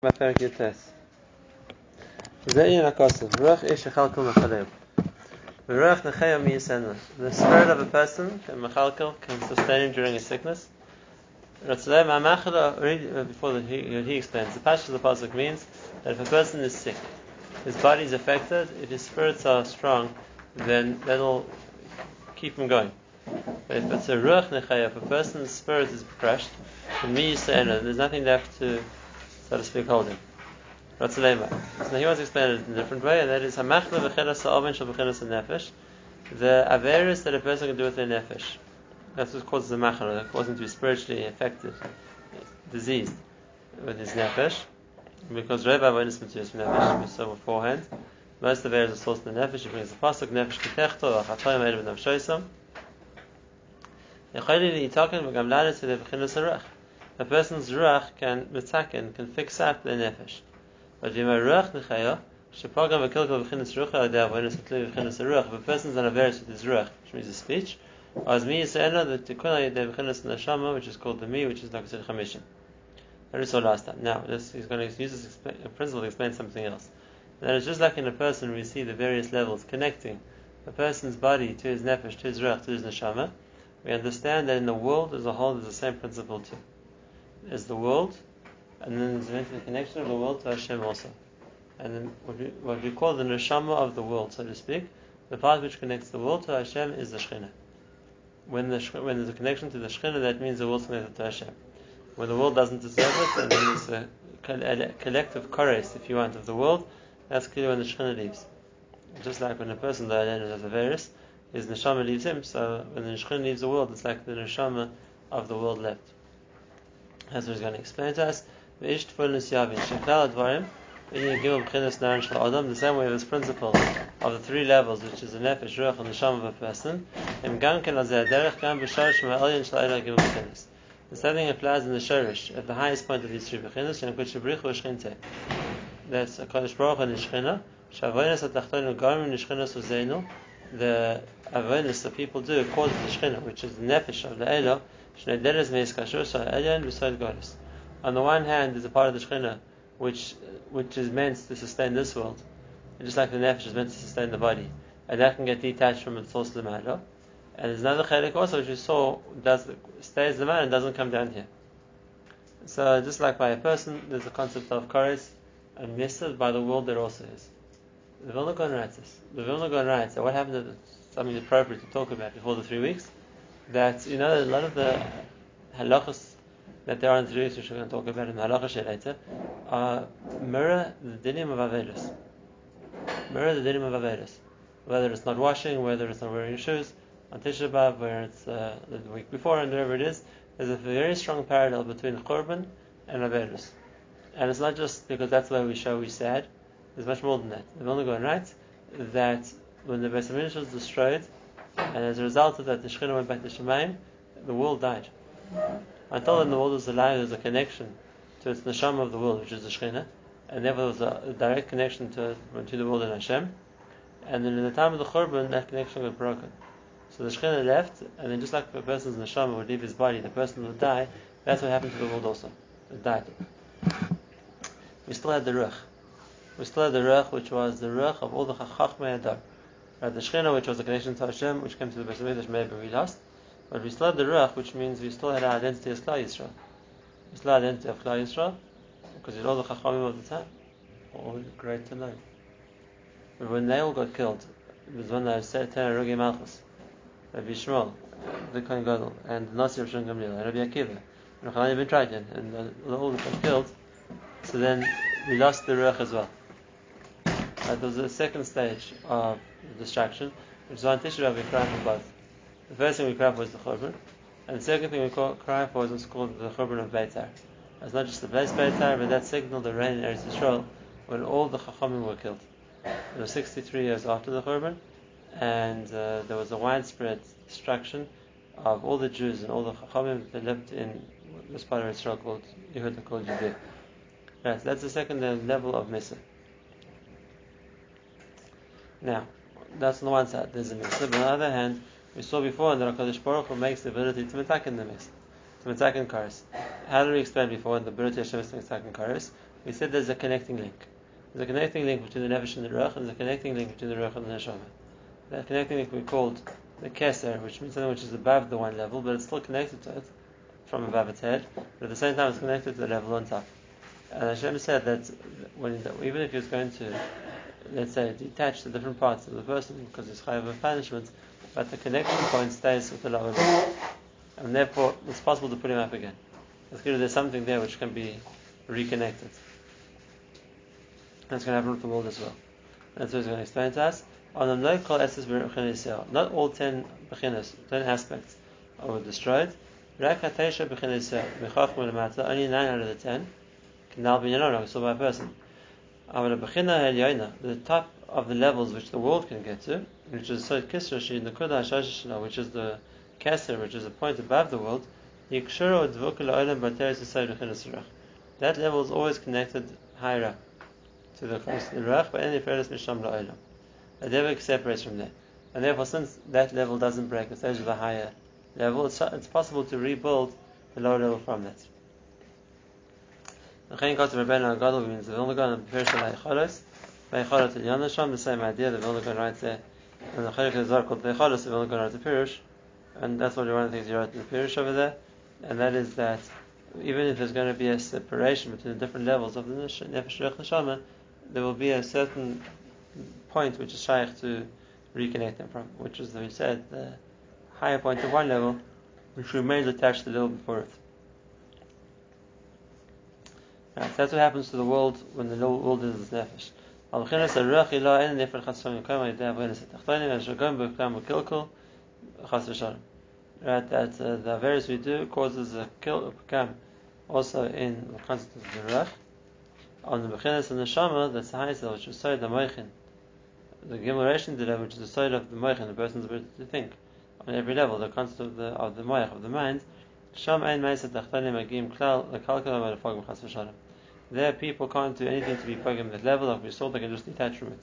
The spirit of a person can Mechalkel can sustain him during a sickness. Uh, before the, he, uh, he explains, the passage of the Pasuk means that if a person is sick, his body is affected, if his spirits are strong, then that'll keep him going. But if it's a Ruach Nechayim, if a person's spirit is crushed, there's nothing left to so to speak, holding. So now he wants to explain it in a different way, and that is hamachna v'chelas ha'oven shel v'chelas nefesh, the averus that a person can do with their nefesh. That's what causes the machna, that causes him to be spiritually affected, diseased with his nefesh, because Rebbe Avonis Matthias nefesh, we saw beforehand. Most of the areas are sourced in the nefesh. He brings the pasuk nefesh kitechto v'chatoyim erev nefshoisam. Yechayli yitaken v'gam lanet v'de v'chelas harach a person's ruach can mitaken, can fix up the nefesh. But if ruach nechaya, shepagam v'kilkal v'chinas ruach adav when it's v'chinas ruach. If a person's verse with his ruach, which means his speech, as mi yisraela the tikkun adav v'chinas neshama, which is called the mi, which is not considered chamishin. That is all last time. Now, this, he's going to use this principle to explain something else. And That is just like in a person, we see the various levels connecting a person's body to his nefesh, to his ruach, to his neshama. We understand that in the world as a whole, there's the same principle too is the world, and then there's eventually the connection of the world to Hashem also. And then what we, what we call the neshama of the world, so to speak, the part which connects the world to Hashem is the Shekhinah. When, the, when there's a connection to the Shekhinah, that means the world's connected to Hashem. When the world doesn't deserve it, then there's a, collective chorus, if you want, of the world, that's clearly when the Shekhinah leaves. Just like when a person died and has a virus, his neshama leaves him, so when the Shekhinah leaves the world, it's like the neshama of the world left as he's going to explain to us. The same way this principle of the three levels, which is the nefesh, ruach, and the sham of a person, the same thing applies in the shorish, at the highest point of these three bechinas, that's a Kodesh Baruch and Nishchina, Shavonis Atachton Garim Nishchina Suzainu, the avonis that people do to the Shechina, which is the nefesh of the Elo, on the one hand, there's a part of the Shekhinah which which is meant to sustain this world, just like the nefesh is meant to sustain the body, and that can get detached from its source of the matter. And there's another chelik also which we saw does stays the man and doesn't come down here. So just like by a person, there's a concept of chorus and missed by the world there also is. The Vilna Gaon writes this. The Vilna Gaon writes that what happened to something appropriate to talk about before the three weeks that you know a lot of the halachas that there are in which we're going to talk about in the halacha later, are mirror the dinim of avedus. Mirror the dinim of avedus. Whether it's not washing, whether it's not wearing shoes on Tisha B'av, where it's uh, the week before, and wherever it is, there's a very strong parallel between churban and avedus. And it's not just because that's why we show we sad. There's much more than that. The Vilna Gaon writes that when the Beis Hamikdash was destroyed, and as a result of that, the Shekhinah went back to Shemaim, the world died. Until then, the world was alive, there was a connection to its neshama of the world, which is the Shekhinah, and therefore there was a direct connection to, to the world in Hashem. And then in the time of the Churban, that connection got broken. So the Shekhinah left, and then just like a person's neshama would leave his body, the person would die, that's what happened to the world also. It died. We still had the Ruach. We still had the Ruach, which was the Ruach of all the Chachmei Adar. Right, the Shechina, which was a connection to Hashem, which came to the Beis Hamikdash, maybe we lost, but we still had the Ruach, which means we still had our identity as Klal Yisrael. We still had identity of Klal Yisrael, because you know the Chachamim of the time, all great to know. But when they all got killed, it was when they said Ten Arugi Malchus, Rabbi Shmuel, the Kohen Gadol, and the Nasi of Shon Gamliel, and Rabbi Akiva, and Chanina ben Teradyon, and all got killed. So then we lost the Ruach as well. Uh, there was a second stage of distraction, which is on Tisha B'Av we cry for both. The first thing we cry for is the Churban, and the second thing we call, cry for is what's called the Churban of Beitar. It's not just the base Beitar, but that signaled the reign in Eretz Yisrael when all the Chachamim were killed. It was 63 years after the Churban, and uh, there was a widespread destruction of all the Jews and all the Chachamim that lived in this part of Israel called Yehuda, called Judea. Right, so that's the second level of Mesa. Now, that's on the one side, there's a mitzvah. But on the other hand, we saw before that HaKadosh Baruch Hu makes the ability to in the mitzvah, to attack in kares. How did we explain before in the ability of Hashem is to in kares? we said there's a connecting link. There's a connecting link between the nefesh and the ruach, and there's a connecting link between the ruach and the neshama. That connecting link we called the keser, which means something which is above the one level, but it's still connected to it from above its head, but at the same time it's connected to the level on top. And Hashem said that when, even if he was going to, let's say, detach the different parts of the person because it's chayav of punishment, but the connection point stays with the lower level. And therefore, it's possible to put him up again. It's clear there's something there which can be reconnected. That's going to happen with the world as well. That's what he's going to explain to us. On the call not all ten bechinas, ten aspects are destroyed. Only nine out of the ten can now be so by a person. The top of the levels which the world can get to, which is Sod Kisra the Kudah which is the Keser, which is a point above the world, the that level is always connected higher up to the Ruach, but any Feres Misham La'olam. It never separates from there. And therefore, since that level doesn't break, it stays with a higher level, it's, it's possible to rebuild the lower level from that. The means the Vilna Gaon and Pirish Leicholos, Leicholos and Yanasham, the same idea, the Vilna Gaon writes there, and the Chayik is called Leicholos, the Vilna Gaon writes the Pirish, and that's what one of the things he wrote in the Pirish over there, and that is that even if there's going to be a separation between the different levels of the Nefesh Ruach Neshama, there will be a certain point which is shaykh to reconnect them from, which is, we said, the higher point of one level, which remains attached to the level before it. Right, that's what happens to the world when the world is nefesh. Right, that uh, the various we do causes a kill become also in the concept of the ruach. On the bechinas and the shama, that's the highest level, which is side the moichin. The gemoration did which is the side of the moichin, the person's ability to think on every level, the concept of the of the moich of the mind. Sham ein meisat tachtanim agim klal lekalkalam alafagim chas v'shalom. There, people can't do anything to be pagim that level, like we saw, they can just detach from it.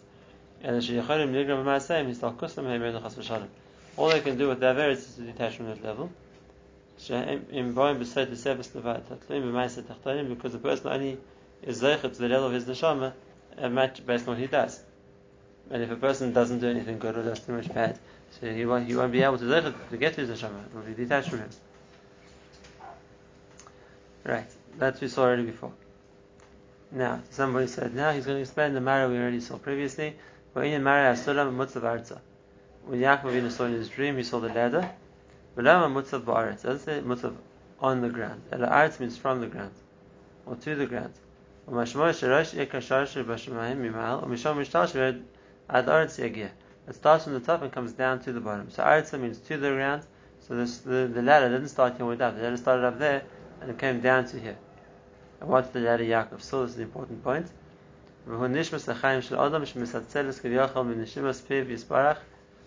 And the sheyacharim nigram ma'asayim, he's talkusam heimer chas v'shalom. All they can do with their various is to detach from that level. Because the person only is zeichet to the level of his neshama a match based on what he does. And if a person doesn't do anything good or does too much bad, so he won't, he won't be able to zeichet to get to his neshama. Will be detached from him. Right, that we saw already before. Now, somebody said, now he's going to explain the Mara we already saw previously. When Yaakov Avinu saw in his dream, he saw the ladder. Velama mutzav ba'aretz. Doesn't say mutzav on the ground. Ela aretz means from the ground or to the ground. It starts from the top and comes down to the bottom. So aretz means to the ground. So this, the, the ladder didn't start here and went up. The ladder started up there and it came down to here. And what's the ladder Yaakov saw? This is the important point.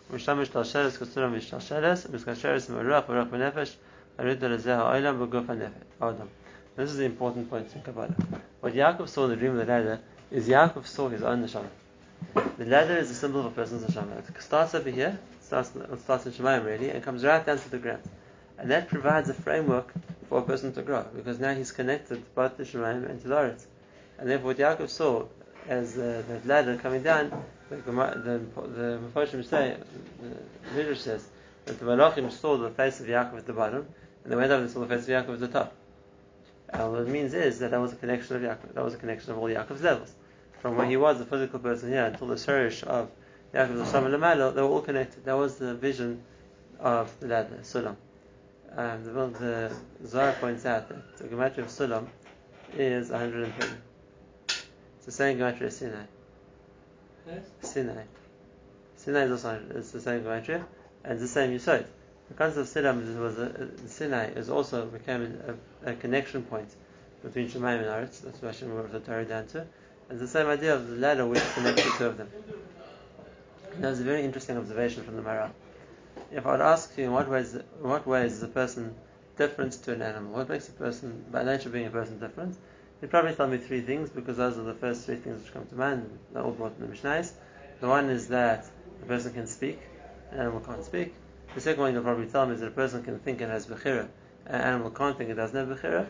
ומשתמש לשרס כסורה משתשרס, ומתקשרס מרוח ורוח בנפש, הריד לזה העולם בגוף האדם. This is the important point in Kabbalah. What Yaakov saw in the dream of the ladder is Yaakov saw his own neshama. The ladder is a symbol of a person's neshama. It starts over here, starts, it starts in Shemayim really, and comes right down to the ground. And that provides a framework for a person to grow, because now he's connected both to Shemayim and to the Eretz. And therefore what Yaakov saw as uh, that ladder coming down the the Mephoshim say, the Midrash says that the Malachim saw the face of Yaakov at the bottom, and they went over and saw the face of Yaakov at the top. And what it means is that that was a connection of Yaakov. That was a connection of all Yaakov's levels, from where he was the physical person here until the Shurish of Yaakov the Shama Lamalo. They were all connected. That was the vision of the ladder, Sulam. Um, the, the Zohar points out that the gematria of Sulam is 130. It's the same gematria as Sinai. Sinai. Sinai is also is the same gematria, and it's the same Yisod. The concept of Sinai was a, Sinai is also became a, a, connection point between Shemaim and Aretz. That's what Hashem wrote the Torah down to. And it's the same idea of the ladder which connects the two of them. And that was a very interesting observation from the Maharal. If I would ask you in what ways, in what ways is a person different to an animal? What makes a person, by nature being a person, different? You'd probably tell me three things because those are the first three things which come to mind. They're all brought in the Mishnahs. The one is that a person can speak, an animal can't speak. The second one you'll probably tell me is that a person can think and has bechira, an animal can't think it doesn't have bechira.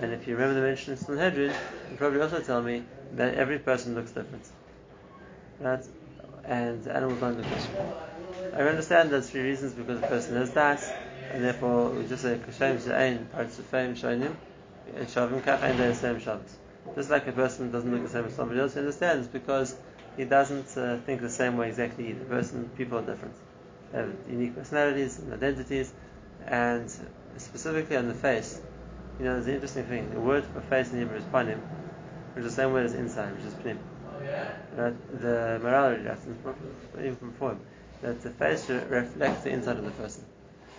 And if you remember the mention in Sanhedrin, you probably also tell me that every person looks different. Right? And animals don't look different. I understand there's three reasons because the person has that, and therefore we just say kashem she'ain parts of fame shonim and shavim kach and the same Shabbos. Just like a person doesn't look the same as somebody else, he understands because he doesn't uh, think the same way exactly either. Person, people are different. They have unique personalities and identities, and specifically on the face, you know, there's an interesting thing. The word for face in Hebrew is panim, which is the same word as inside, which is pnim. Right? The morality lessons, even from before, that the face reflects the inside of the person.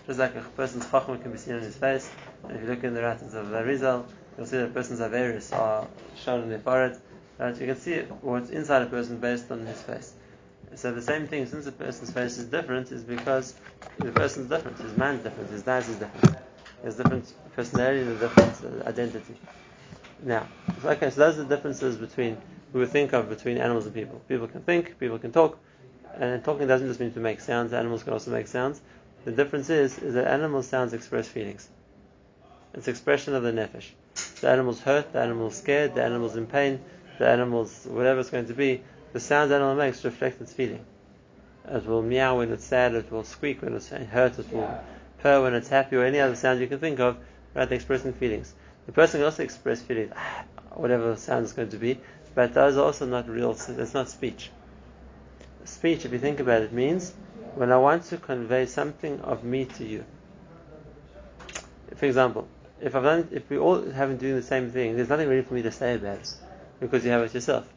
Just like a person's chachma can be seen on his face, and if you look in the writings of the Rizal, you'll see that a person's averus are shown in their forehead. Right? You can see what's inside a person based on his face. So the same thing, since a person's face is different, is because the person's different, his man's different, his dad's is different. Has different personality a different uh, identity. Now, okay, so those are the differences between we think of between animals and people. People can think, people can talk, and talking doesn't just mean to make sounds. Animals can also make sounds. The difference is is that animal sounds express feelings. It's expression of the nefesh. The animal's hurt, the animal's scared, the animal's in pain, the animal's whatever it's going to be. The sound the animal makes reflect its feeling. It will meow when it's sad, it will squeak when it's hurt, it will purr when it's happy, or any other sound you can think of, right? Expressing feelings. The person can also express feelings, ah, whatever the sound is going to be, but those are also not real, it's not speech. Speech, if you think about it, means when I want to convey something of me to you. For example, if I've done, if we all haven't doing the same thing, there's nothing really for me to say about it because you have it yourself,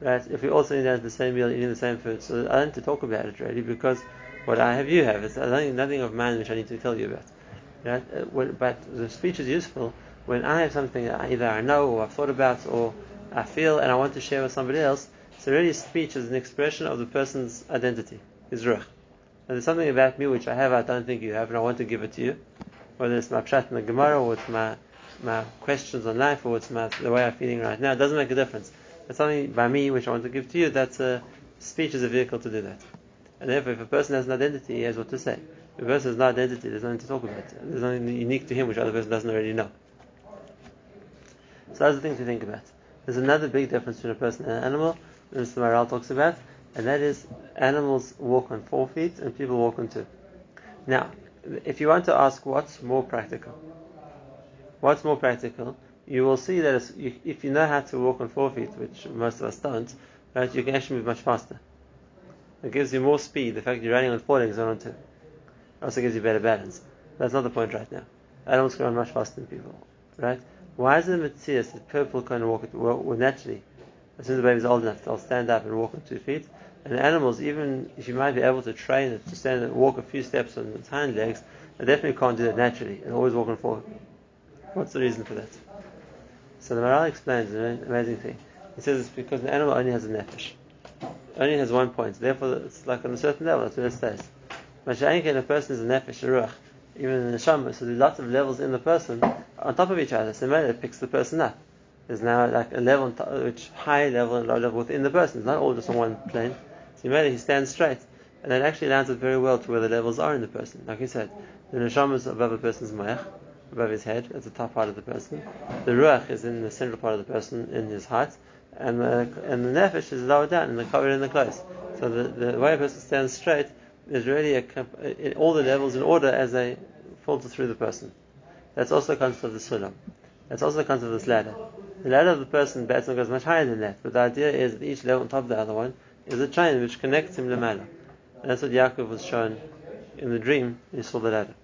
right? If we all sitting down at the same meal, eating the same food, so I don't need to talk about it really because what I have, you have. It's nothing, nothing of mine which I need to tell you about, right? Uh, but the speech is useful when I have something that either I know or I've thought about or I feel and I want to share with somebody else. So really, speech is an expression of the person's identity, his ruch. And there's something about me which I have, I don't think you have, and I want to give it to you whether it's my pshat in the Gemara, or it's my, my questions on life, or it's my, the way I'm feeling right now, it doesn't make a difference. It's something by me which I want to give to you, that's a, uh, speech is a vehicle to do that. And therefore, if a person has an identity, he has what to say. If a person has no identity, there's nothing to talk about. There's nothing unique to him which other person doesn't already know. So those are things to think about. There's another big difference between a person and an animal, Mr. Maharal talks about, and that is animals walk on four feet and people walk on two. Now, if you want to ask what's more practical, what's more practical, you will see that if you know how to walk on four feet, which most of us don't, right, you can actually move much faster. It gives you more speed. The fact you're running on four legs, not on two, also gives you better balance. That's not the point right now. Animals can run much faster than people, right? Why is it Matthias that people can walk well, well, naturally? As soon as the baby's old enough, they'll stand up and walk on two feet. And animals, even if you might be able to train it to stand and walk a few steps on its hind legs, they definitely can't do that naturally and always walk on four. What's the reason for that? So the Maharal explains an amazing thing. He says it's because the animal only has a nefesh. Only has one point. Therefore, it's like on a certain level, that's where it stays. Mashayin a person is a nefesh, a ruach, even in the neshama, so there's lots of levels in the person on top of each other. So the it picks the person up. There's now like a level, which high level and low level within the person. It's not all just on one plane. So he stands straight. And that actually lands it very well to where the levels are in the person. Like he said, the neshama is above a person's moach, above his head, at the top part of the person. The ruach is in the central part of the person, in his heart. And the, and the nefesh is lower down, in the covered in the clothes. So the, the way a person stands straight is really a, all the levels in order as they filter through the person. That's also the concept of the sulam. That's also the concept of this ladder. The ladder of the person Batman goes much higher than that, but the idea is that each level on top of the other one is a chain which connects him lamala. And that's what Yaakov was shown in the dream. He saw the ladder.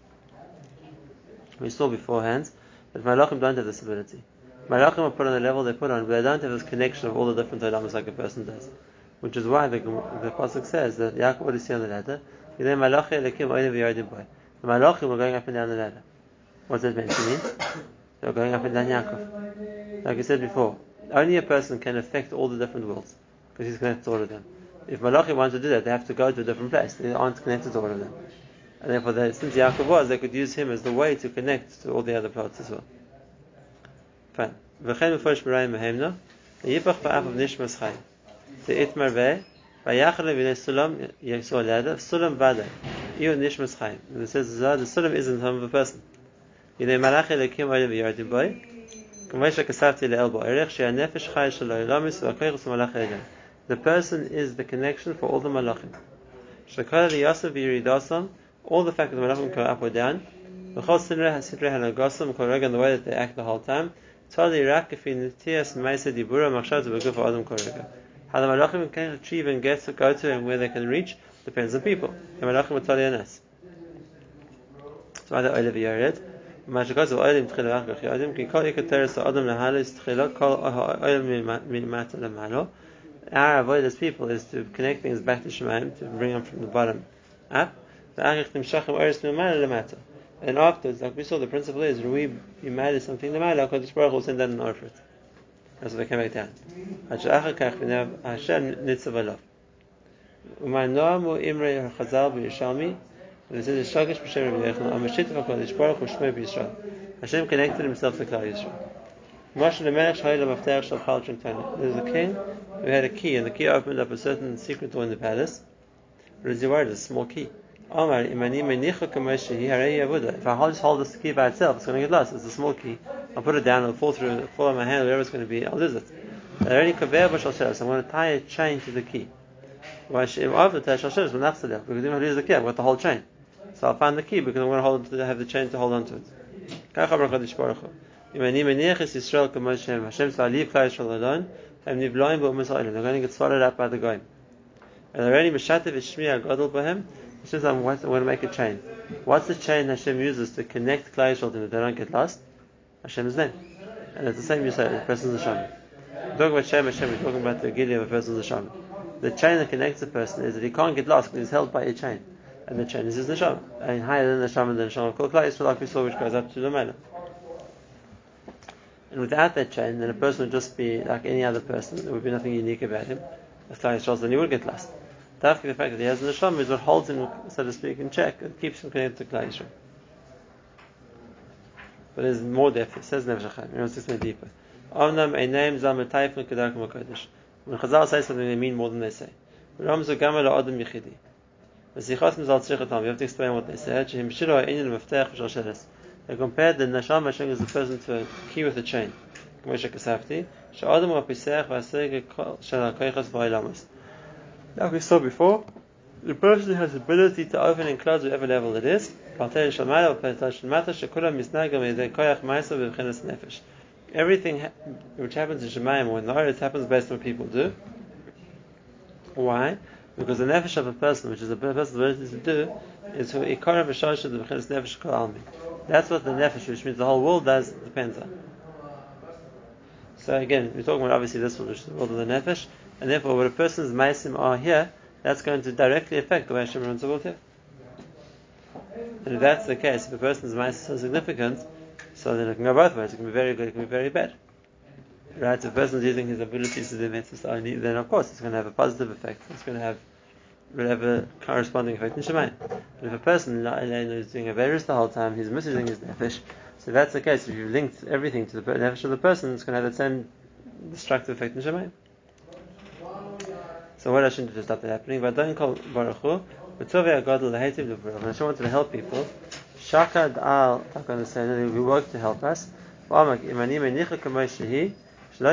We saw beforehand that Malachim don't have this ability. Malachim are put on the level they put on, but they don't have this connection of all the different olamas like a person does. Which is why the, the pasuk says that Yaakov, what is he on the ladder? The Malachim were going up and down the ladder. What's that meant to mean? They were going up and down Yaakov. Like I said before, only a person can affect all the different worlds because he's connected to all of them. If Malachi wants to do that, they have to go to a different place. They aren't connected to all of them. And therefore, they, since Yaakov was, they could use him as the way to connect to all the other parts as well. Fine. וכן מפורש בריים מהמנו, יפח באף נשמס חי. תאתמר בה, ויחל לבני סולם יסול לידה, סולם ודאי. Even nishmas chayim. And it says the sulam isn't the home of a person. Elikim oidim v'yardim boi. K'moshe kasavti le'el bo erech she'ha nefesh chay shel ha'olamis v'akoichus malach elim. The person is the connection for all the malachim. Shekar liyasam v'yiridasam, all the fact that malachim go up or down, v'chol sinre ha-sidre ha'nagasam, kol rega, the way that they act the whole time, tali rak ifin tias ma'isa dibura machshav v'guf adam kol rega. How the malachim can achieve and get to go to and where they can reach depends on people. The malachim are tali anas. So either oile v'yared, Mashagaz of Adam Tchila Adam can call Adam Lahalis call Oil Lamalo. Our avoid as people is to connect things back to Shemaim to bring them from the bottom up. The Achach Timshachim Oiris Mimat Lamata. And afterwards, like we saw, the principle is we imagine something the Mala, Kodesh Baruch will send down an offer. That's what they came back down. Hashem Nitzav Alav. Noam Imre Chazal B'Yishalmi and it says, Shagish b'shem Rabbi Yechon, Amashit HaKadosh Baruch Hu Shmei b'Yisrael. Hashem connected himself to Klal Yisrael. There's a king who had a key, and the key opened up a certain secret door in the palace. Riziward, a small key. If I just hold this key by itself, it's going to get lost. It's a small key. I'll put it down, it'll fall through, it'll fall on my hand, whatever it's going to be, I'll lose it. I'm going to tie a chain to the key. Because if I use the key, I've got the whole chain. So I'll find the key because I'm going to hold have the chain to hold on to it. Hashem They're going to get swallowed up by the Goyim. And already Meshatev Ishmi Agadol B'Hem He says, I want to make a chain. What's the chain Hashem uses to connect Klal Yisrael to them they don't get lost? Hashem's name. And it's the same you say, the person's Hashem. We're talking about Shem Hashem, we're talking about the Gili of a person's Hashem. The chain that connects the person is that he can't get lost because he's held by a chain. And the chain is his neshama. And higher than the neshama, the neshama called Klal Yisrael, like we saw, which goes up to the Mela. And without that chain, then a person would just be like any other person. There would be nothing unique about him. As Klal Yisrael, then he would get lost. Dafki, the fact that he has an neshama is what holds him, so to speak, in check. It keeps him connected to Klal Yisrael. But there's more depth. It says Nefesh HaChaim. You know, it's just deeper. Omnam einayim zal metayfun kedarkum HaKodesh. When Chazal say something, they mean more than they say. Ramzu gama la'adam yichidi. You have to explain what they said. They compared the nasham Hashem as a person to a key with a chain. Like we saw before, the person has the ability to open and close whatever level it is. Everything which happens in Shemayim or in the Eretz happens based on what people do. Why? Because the nefesh of a person, which is a person's ability to do, is for ikar of a shosh of the nefesh kol almi. That's what the nefesh, which means the whole world, does depends on. So again, we're talking about obviously this world, which is the world of the nefesh, and therefore, what a person's meisim are here, that's going to directly affect the way Hashem runs the world here. And if that's the case, if a person's meisim is so significant, so then it can go both ways. It can be very good, it can be very bad. Right? If a person is using his abilities to do mitzvahs only, then of course it's going to have a positive effect. It's going to have whatever corresponding effect in Shemayim. But if a person is doing a virus the whole time, he's misusing his nefesh, so that's the case. If you've linked everything to the nefesh of the person, it's going to have the same destructive effect in Shemayim. So what I shouldn't do to stop that happening? But don't call Baruch Hu. But Tovei Agadol Lehetiv. And Hashem wanted to help people. Shakad Al Takon the we work to help us. V'amak Imani Menicha Kamei Shehi. If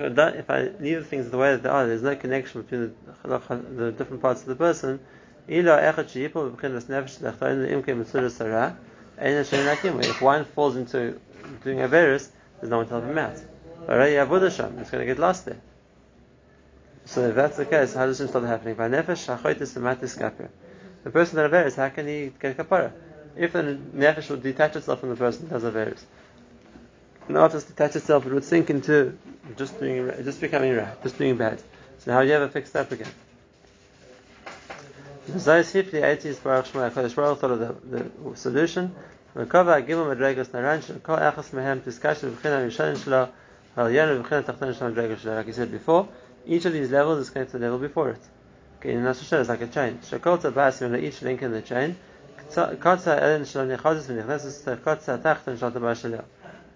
I, if I leave things the way that they are, there's no connection between the, the different parts of the person. If one falls into doing a virus, there's no one to help him out. It's going to get lost there. So if that's the case, how does it start happening? The person that a virus, how can he get kapara? If the nefesh would detach itself from the person that has a not just detach itself, it would sink into just doing, just becoming right, just doing bad. So how do you ever fix that again? Zayis Baruch thought of the, the solution. Like he said before, each of these levels is connected to the level before it. Okay, in Nasa is like a chain. Shekol each link in the chain. Elen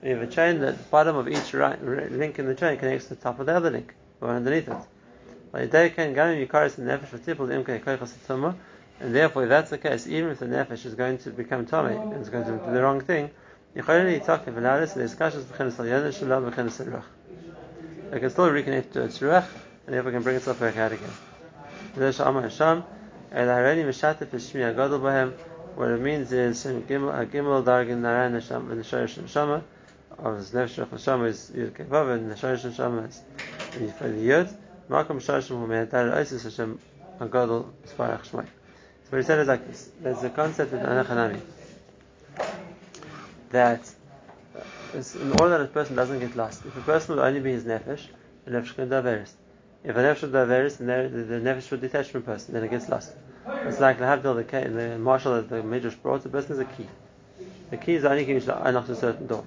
we have a chain that the bottom of each right, link in the chain connects to the top of the other link, or underneath it. And therefore, if that's the case, even if the nefesh is going to become tummy and it's going to do the wrong thing, you can still reconnect to its ruach, and therefore can bring itself back out again. What it means is Gimel Dargin Nesharish Neshama of his Nefesh Neshama is Yud Kevav and Nesharish Neshama is the Yud. Malcolm Sharshim Hu Me'atar Isis Hashem Agadol Sparach Shmai. So what he said is like this. There's a concept in Anachanami that in order that a person doesn't get lost, if a person would only be his Nefesh, the Nefesh can do If a Nefesh would do then the Nefesh would detach from a person, then it gets lost. It's like the Havdil, the, key, the marshal that the Midrash brought, the person is a key. The key is the only key which unlocks a certain door.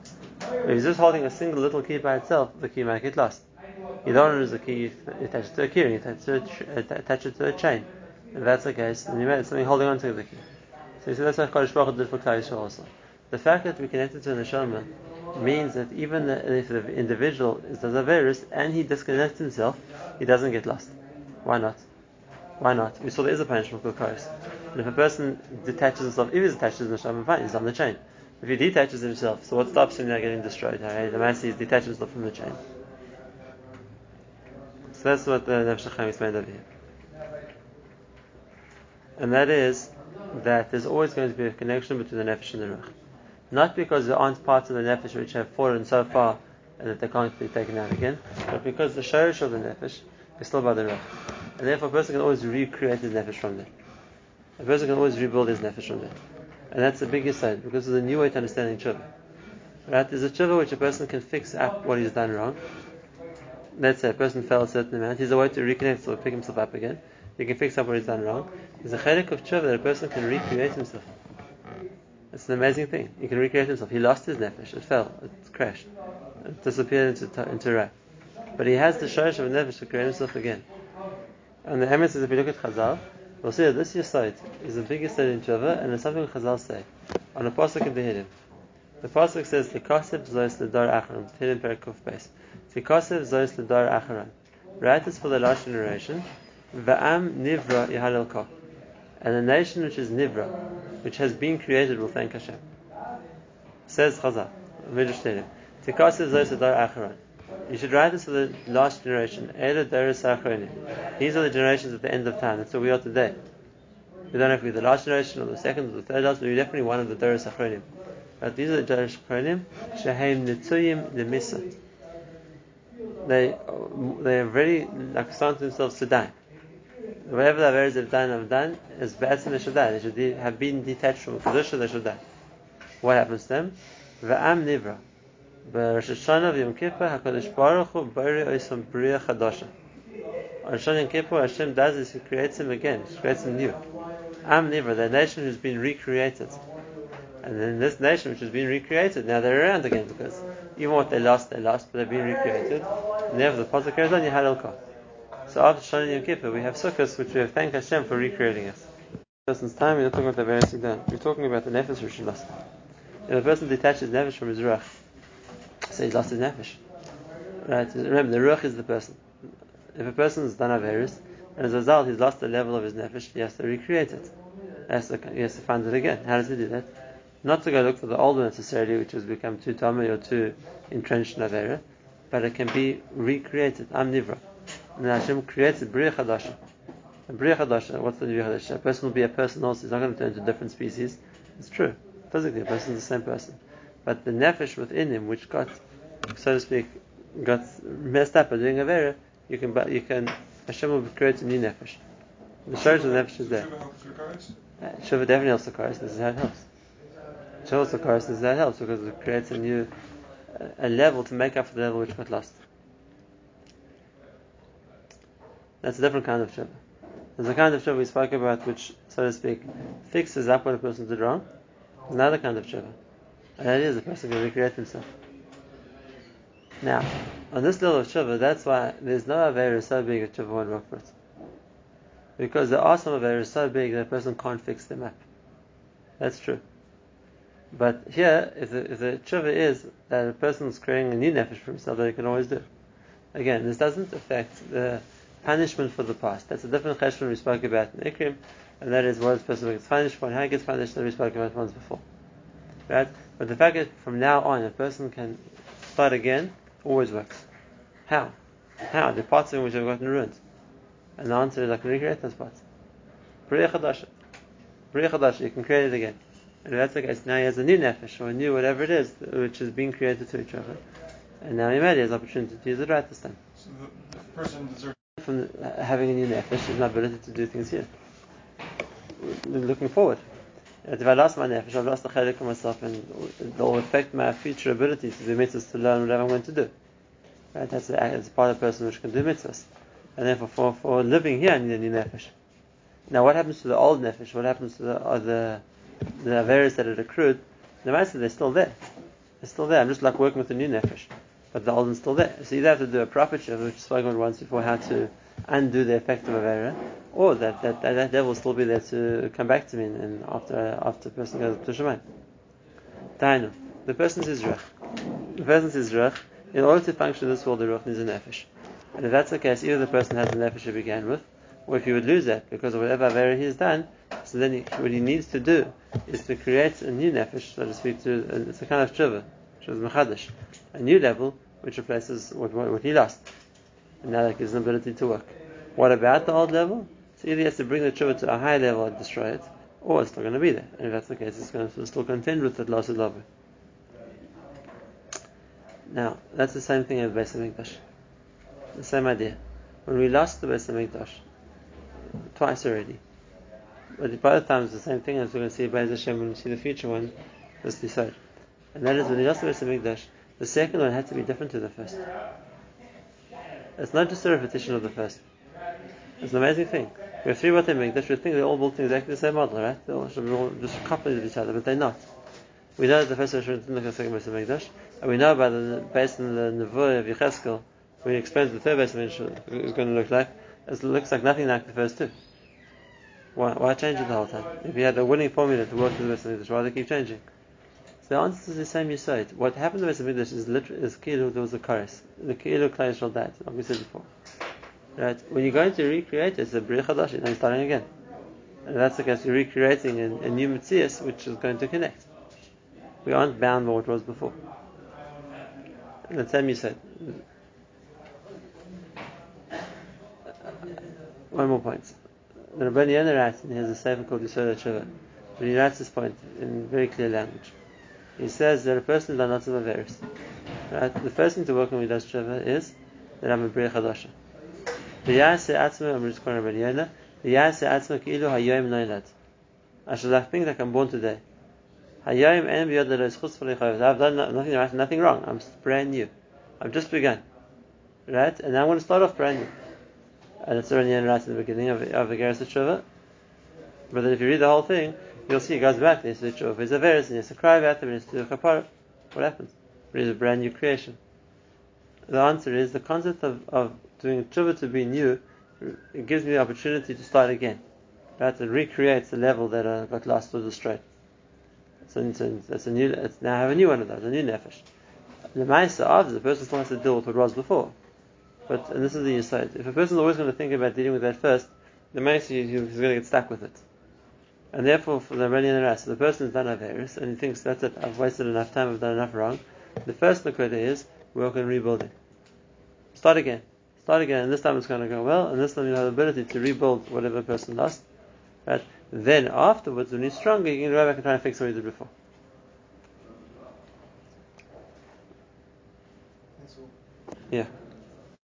If he's just holding a single little key by itself, the key might get lost. You don't use the key, you attach it to a key, you attach it to, attach it to a chain. If that's the case, then you made something holding on to the key. So you see that's what Kodesh Baruch did for Klal also. The fact that we connected to the neshama means that even if the individual does a virus and he disconnects himself, he doesn't get lost. Why not? Why not? We saw there is a punishment for Karis. And if a person detaches himself, if he's attached to the Neshama, fine, he's on the chain. If he detaches himself, so what stops him now getting destroyed? Right? The Masi is detaches himself from the chain. So that's what the Nefesh made over here. And that is that there's always going to be a connection between the Nefesh and the Ruach. Not because there aren't parts of the Nefesh which have fallen so far and that they can't be taken out again, but because the Shorish of the Nefesh is still by the Ruach. And therefore, a person can always recreate his nefesh from there. A person can always rebuild his nefesh from there. And that's the biggest sign, because it's a new way to understanding tshuva. Right? There's a tshuva which a person can fix up what he's done wrong. Let's say a person fell a certain amount, he's a way to reconnect, so pick himself up again. He can fix up what he's done wrong. There's a chelik of tshuva that a person can recreate himself. It's an amazing thing. He can recreate himself. He lost his nefesh. It fell. It crashed. It disappeared into, into ra. But he has the shorish of a nefesh to create himself again. And the emes is if you look at Chazal, we'll see that this Yisait is the biggest side in Tshuva, and it's something Chazal say on a pasuk in Tehillim. The pasuk says, "Tikasev zois ledar acharon." Tehillim Perakuf base. Tikasev zois ledar acharon. Write this for the last generation. Va'am nivra yihalel And the nation which is nivra, which has been created, will thank Hashem. Says Chazal, Midrash Tehillim. Tikasev zois ledar acharon. You should write this for the last generation. These are the generations at the end of time. That's what we are today. We don't know if we're the last generation or the second or the third last, but we're definitely one of the Doris Achronim. But these are the Doris Achronim, Shehem Nitzuyim Lemisa. They they are very like starting themselves to die. Whatever the Averis have done have done is Ba'atzim they should die. They should have been detached from Kedusha, they should die. What happens to them? Va'am Nivra. Rosh Hashanah v'Yom Kippur, HaKadosh Baruch Hu bari oisam bria chadasha. On Rosh Hashanah Yom Kippur, Hashem does this, He creates him again, He creates him new. Am Nivra, the nation who's been recreated. And then this nation which has been recreated, now they're around again because even what they lost, they lost, but they've been recreated. And therefore the Pasuk carries on, al So after Shana Yom Kippur, we have Sukkot, which we have thanked Hashem for recreating us. Person's time, we're not talking about the various. We're talking about the nefesh which he lost. If a person detaches nefesh from his ruach, so he's lost his nefesh. Right? Remember, the ruach is the person. If a person has done Averis, and as a result he's lost the level of his nefesh, he has to recreate it. He has to, he has to find it again. How does he do that? Not to go look for the old one necessarily, which has become too tummy or too entrenched in Avera, but it can be recreated. Am Nivra. And Hashem creates a Bria Chadasha. A Bria Chadasha, what's the Bria? A person will be a person also, he's not going to turn into different species. It's true. Physically, a person is the same person but the nefesh within him, which got, so to speak, got messed up by doing a vera, you can, you can, Hashem will create a new nefesh. The shortage of the nefesh is there. Shiva definitely helps the chorus. This is how it helps. Shiva also chorus. This is how it helps because it creates a new, a level to make up for the level which got lost. That's a different kind of shiva. There's a kind of shiva we spoke about, which, so to speak, fixes up what a person did wrong. There's another kind of shiva and that is, a person can recreate himself. Now, on this level of tshuva, that's why there's no Avera so big that tshuva won't work for it. Because there are some Averas so big that a person can't fix them up. That's true. But here, if the, if the tshuva is that a person is creating a new nefesh for himself, that he can always do. Again, this doesn't affect the, punishment for the past. That's a different question we spoke about in Ikrim, and that is what a person gets punished for and how he gets punished that we spoke about once before. Right? But the fact that from now on a person can start again always works. How? How? The parts in which have gotten ruined. And the answer is I can recreate those parts. Bria Chadasha. Bria Chadasha, you can create it again. And if that's the case, now he has a new nefesh, or a new whatever it is, which is being created to each other. And now he has the opportunity to use it right this time. So the, the person deserves. From having a new nefesh is my ability to do things here. Looking forward. If I lost my nefesh, I've lost the chelik of myself, and it will affect my future ability to do mitzvahs, to learn whatever I'm going to do. Right? That's, that's part of the person which can do mitzvahs. And therefore, for, for living here, I need a new nefesh. Now, what happens to the old nefesh? What happens to the other, the various that had accrued? The master, they're still there. They're still there. I'm just like working with the new nefesh. But the old one's still there. So you have to do a proper shiva, which I spoke about once before, how to undo the effect of a vera, or that that, that, that devil will still be there to come back to me and, after after the person goes to Shemaim. Dainu. The person is Izrach. The person's Izrach, in order to function in this world, the Ruach needs a nefesh. And if that's the case, either the person has the nefesh he began with, or if he would lose that because of whatever Avera he has done, so then he, what he needs to do is to create a new nefesh, so to speak, to, uh, it's a kind of which is machadish, a new level which replaces what, what, what he lost. And now that gives him ability to work. What about the old level? So either he has to bring the tshuva to a high level and destroy it, or it's not going to be there. And if that's the case, it's going to still contend with that loss of love. Now, that's the same thing as Beis Hamikdash. The same idea. When we lost the Beis Hamikdash, twice already, but both times the same thing as we're going to see Beis Hashem when we see the future one, this decide. And that is when we lost the Beis Hamikdash, the second one had to be different to the first. It's not just a repetition of the first. It's an amazing thing. We have three Bate Mikdash, we think they're all built exactly the same model, right? They all should be all just copies of each other, but they're not. We know that the first Rosh didn't look like the second Beit Mikdash, and we know by the based on the Nevuah of Yecheskel, when he explains the third Beit Mikdash is going to look like, it looks like nothing like the first two. Why, why change it the whole time? If you had a winning formula to work with the Beit Mikdash, why do they keep changing? So the answer is the same you said. What happened to the Beit Mikdash is literally is Kilu, there was a chorus. The Kilu Klai Shal died, like we said before. Right? When you're going to recreate it, it's a Bri Chadash, and you're starting again. And that's the case, you're recreating a, a new Mitzias which is going to connect. We aren't bound by what was before. And the same you said. Uh, one more point. The Rabbi Yonah writes, and he has a sefer called Yisod Tshuva, but he writes this point in very clear language. He says that a person is not of Averis. Right? The first thing to work on with does Tshuva is that I'm a Bria Chadasha. I should think like I'm born today. I've done nothing right, nothing wrong. I'm brand new. I've just begun. Right? And I'm going to start off brand new. And it's already right in the beginning of, of the Geras Tshuva. But then if you read the whole thing, you'll see it goes back. There's the Tshuva. There's a Veris, and he has to cry about them, and he has to do a kapara. What happens? It is a brand new creation. The answer is the concept of, of doing tshuva to be new, it gives me the opportunity to start again. Right? It recreates the level that I got lost or destroyed. So it's, a new, it's now I have a new one of those, a new nefesh. The ma'isa after the person still has to deal with what was before. But and this is the insight. If a person is always going to think about dealing with that first, the ma'isa he's going to get stuck with it. And therefore, for the Rani and the rest, the person has done Averis and he thinks that's it. I've wasted enough time. I've done enough wrong. The first nakuda is work on rebuilding. Start again. Start again, and this time it's going to go well, and this time you have the ability to rebuild whatever person lost. Right? Then afterwards, when you're stronger, you can go back and try and fix what you did before. Yeah. What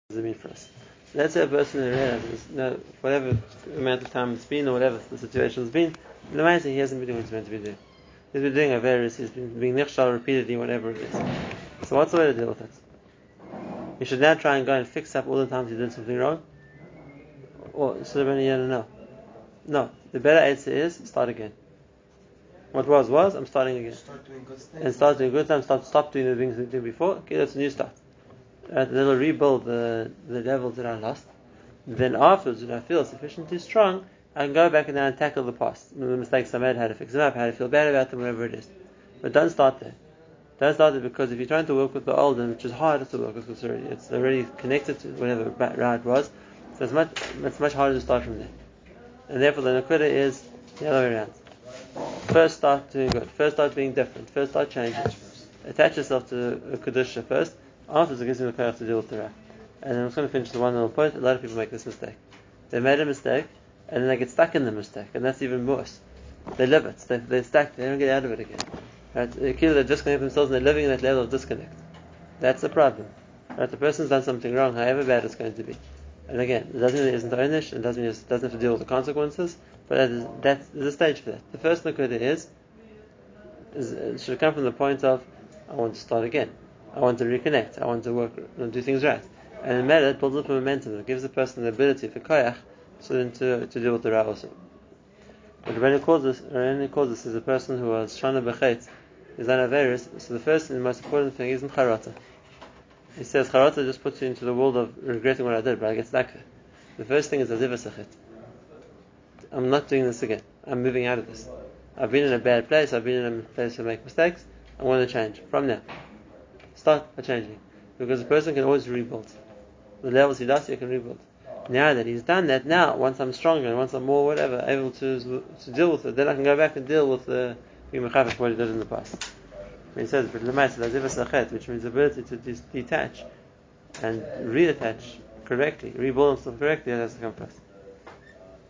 does it mean for us? Let's say a person realizes, you know, whatever amount of time it's been, or whatever the situation has been, the main he hasn't been doing what he's meant to be doing. He's been doing a various, he's been being nichshal repeatedly, whatever it is. So what's the way to deal with it? You should now try and go and fix up all the times you did something wrong? Or should have been no? No. The better answer is start again. What was was, I'm starting again. Start doing good And start doing good times, stop stop doing the things you did before. Okay, that's a new start. And then I'll rebuild the, the levels that I lost. Then afterwards, when I feel sufficiently strong, I can go back and then tackle the past. The mistakes I made, how to fix them up, how to feel bad about them, whatever it is. But don't start there. Don't start there because if you're trying to work with the old one, which is harder to work with, because it's already, it's already connected to whatever right was, So it's much, it's much harder to start from there. And therefore the Nakuda is the other way around. First start doing good. First start being different. First start changing. Attach yourself to a Kedusha first. Afterwards it gives you the power to deal with the Ra. And I'm just going to finish the one little point. A lot of people make this mistake. They made a mistake and then they get stuck in the mistake. And that's even worse. They live it. They, they're stuck. They don't get out of it again. Right? They're disconnect themselves and they're living in that level of disconnect. That's the problem. Right? The person's done something wrong, however bad it's going to be. And again, it doesn't mean it isn't onesh, it doesn't mean it doesn't have to deal with the consequences, but that is, that's, a stage for that. The first nakuda is, is it should come from the point of, I want to start again. I want to reconnect. I want to work, and do things right. And in matter, it builds up a momentum. It gives the person the ability for koyach, so then to, to deal with the ra also. But Rabbeinu calls this, Rabbeinu this is a person who was shana bechet, is an averus. So the first and the most important thing isn't charata. He says charata just puts you into the world of regretting what I did, but I get stuck. The first thing is azivas hachet. I'm not doing this again. I'm moving out of this. I've been in a bad place. I've been in a place I make mistakes. I want to change from now. Start by changing, because a person can always rebuild. The levels he does, he can rebuild. Now that he's done that, now once I'm stronger and once I'm more whatever able to to deal with it, then I can go back and deal with the what he did in the past. He says, but which means ability to detach and reattach correctly, rebuild himself correctly, that has to come first.